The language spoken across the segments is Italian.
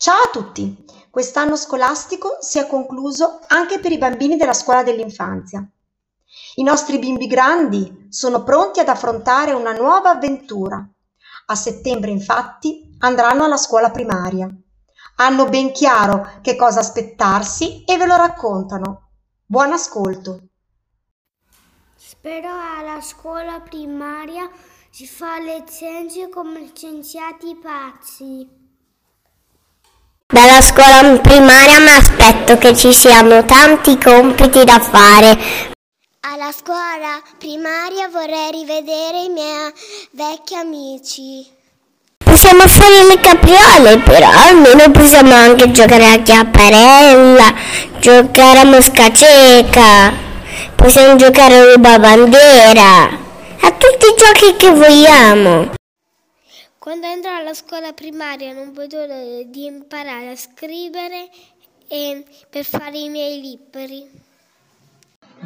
Ciao a tutti! Quest'anno scolastico si è concluso anche per i bambini della scuola dell'infanzia. I nostri bimbi grandi sono pronti ad affrontare una nuova avventura. A settembre, infatti, andranno alla scuola primaria. Hanno ben chiaro che cosa aspettarsi e ve lo raccontano. Buon ascolto! Spero alla scuola primaria si fa le scienze come scienziati pazzi. Dalla scuola primaria mi aspetto che ci siano tanti compiti da fare. Alla scuola primaria vorrei rivedere i miei vecchi amici. Possiamo fare le capriole, però almeno possiamo anche giocare a chiapparella, giocare a mosca cieca, possiamo giocare a ruba bandiera, a tutti i giochi che vogliamo. Quando andrò alla scuola primaria non vedo l'ora di imparare a scrivere e per fare i miei libri.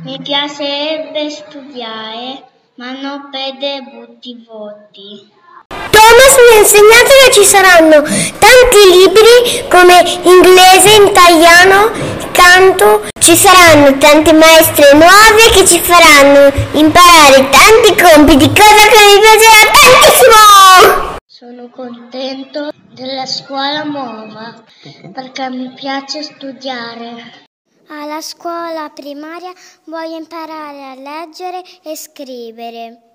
Mi piacerebbe studiare, ma non perdere brutti voti. Thomas mi ha insegnato che ci saranno tanti libri come inglese, italiano, canto, ci saranno tanti maestri nuovi che ci faranno imparare tanti compiti, cosa che mi piacerà tantissimo! Sono contento della scuola nuova perché mi piace studiare. Alla scuola primaria voglio imparare a leggere e scrivere.